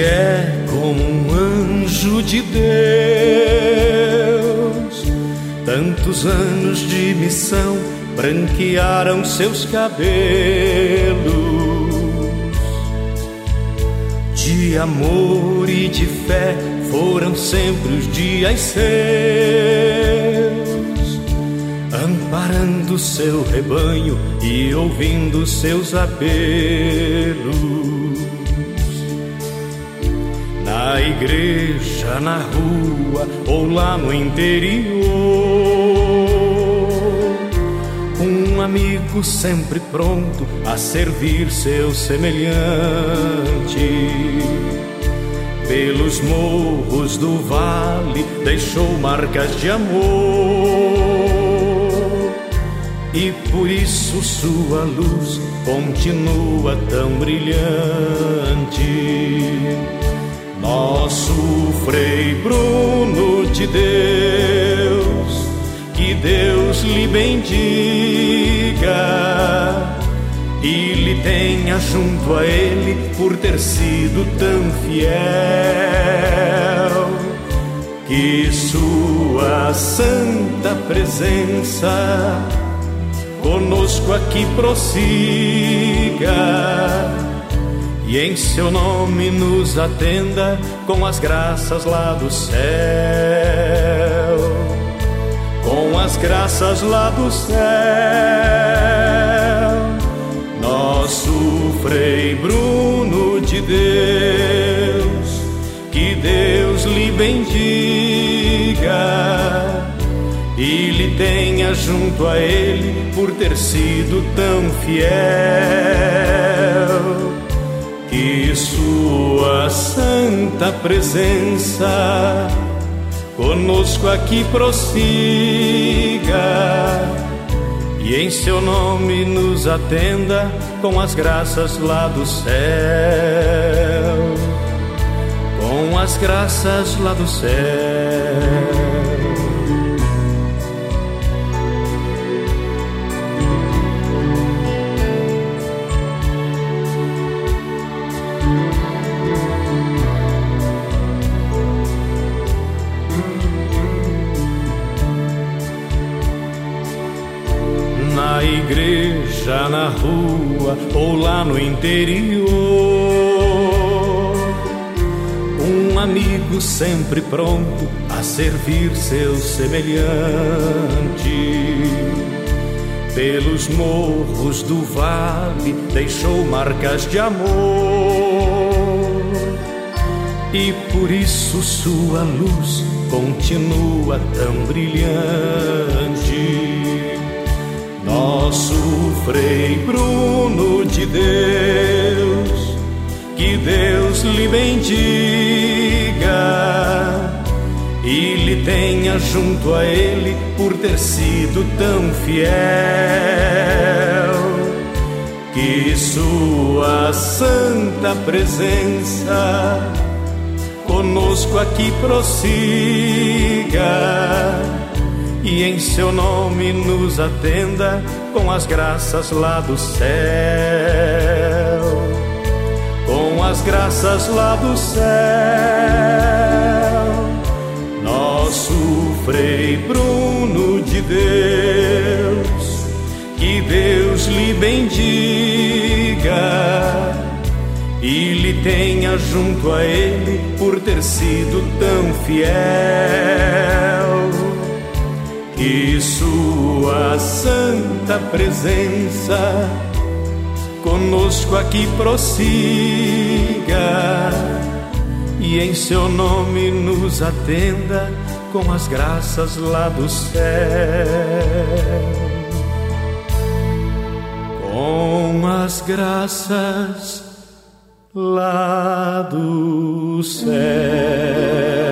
é como um anjo de Deus. Tantos anos de missão branquearam seus cabelos. De amor e de fé foram sempre os dias seus, amparando seu rebanho e ouvindo seus apelos. Igreja, na rua ou lá no interior um amigo sempre pronto a servir seu semelhante. Pelos morros do vale deixou marcas de amor, e por isso sua luz continua tão brilhante. Nosso Frei Bruno de Deus que Deus lhe bendiga e lhe tenha junto a Ele por ter sido tão fiel. Que Sua santa presença conosco aqui prossiga e em seu nome nos atenda com as graças lá do céu com as graças lá do céu. Nosso Frei Bruno de Deus, que Deus lhe bendiga e lhe tenha junto a Ele por ter sido tão fiel. Que Sua santa presença conosco aqui prossiga e em seu nome nos atenda com as graças lá do céu, com as graças lá do céu. Igreja, na rua ou lá no interior. Um amigo sempre pronto a servir seu semelhante. Pelos morros do vale deixou marcas de amor. E por isso sua luz continua tão brilhante Frei Bruno de Deus, que Deus lhe bendiga e lhe tenha junto a Ele por ter sido tão fiel. Que Sua santa presença conosco aqui prossiga e em seu nome nos atenda com as graças lá do céu. Com as graças lá do céu, nosso Frei Bruno de Deus, que Deus lhe bendiga e lhe tenha junto a Ele por ter sido tão fiel que Sua santa presença conosco aqui prossiga e em Seu nome nos atenda com as graças lá do céu. Com as graças lá do céu.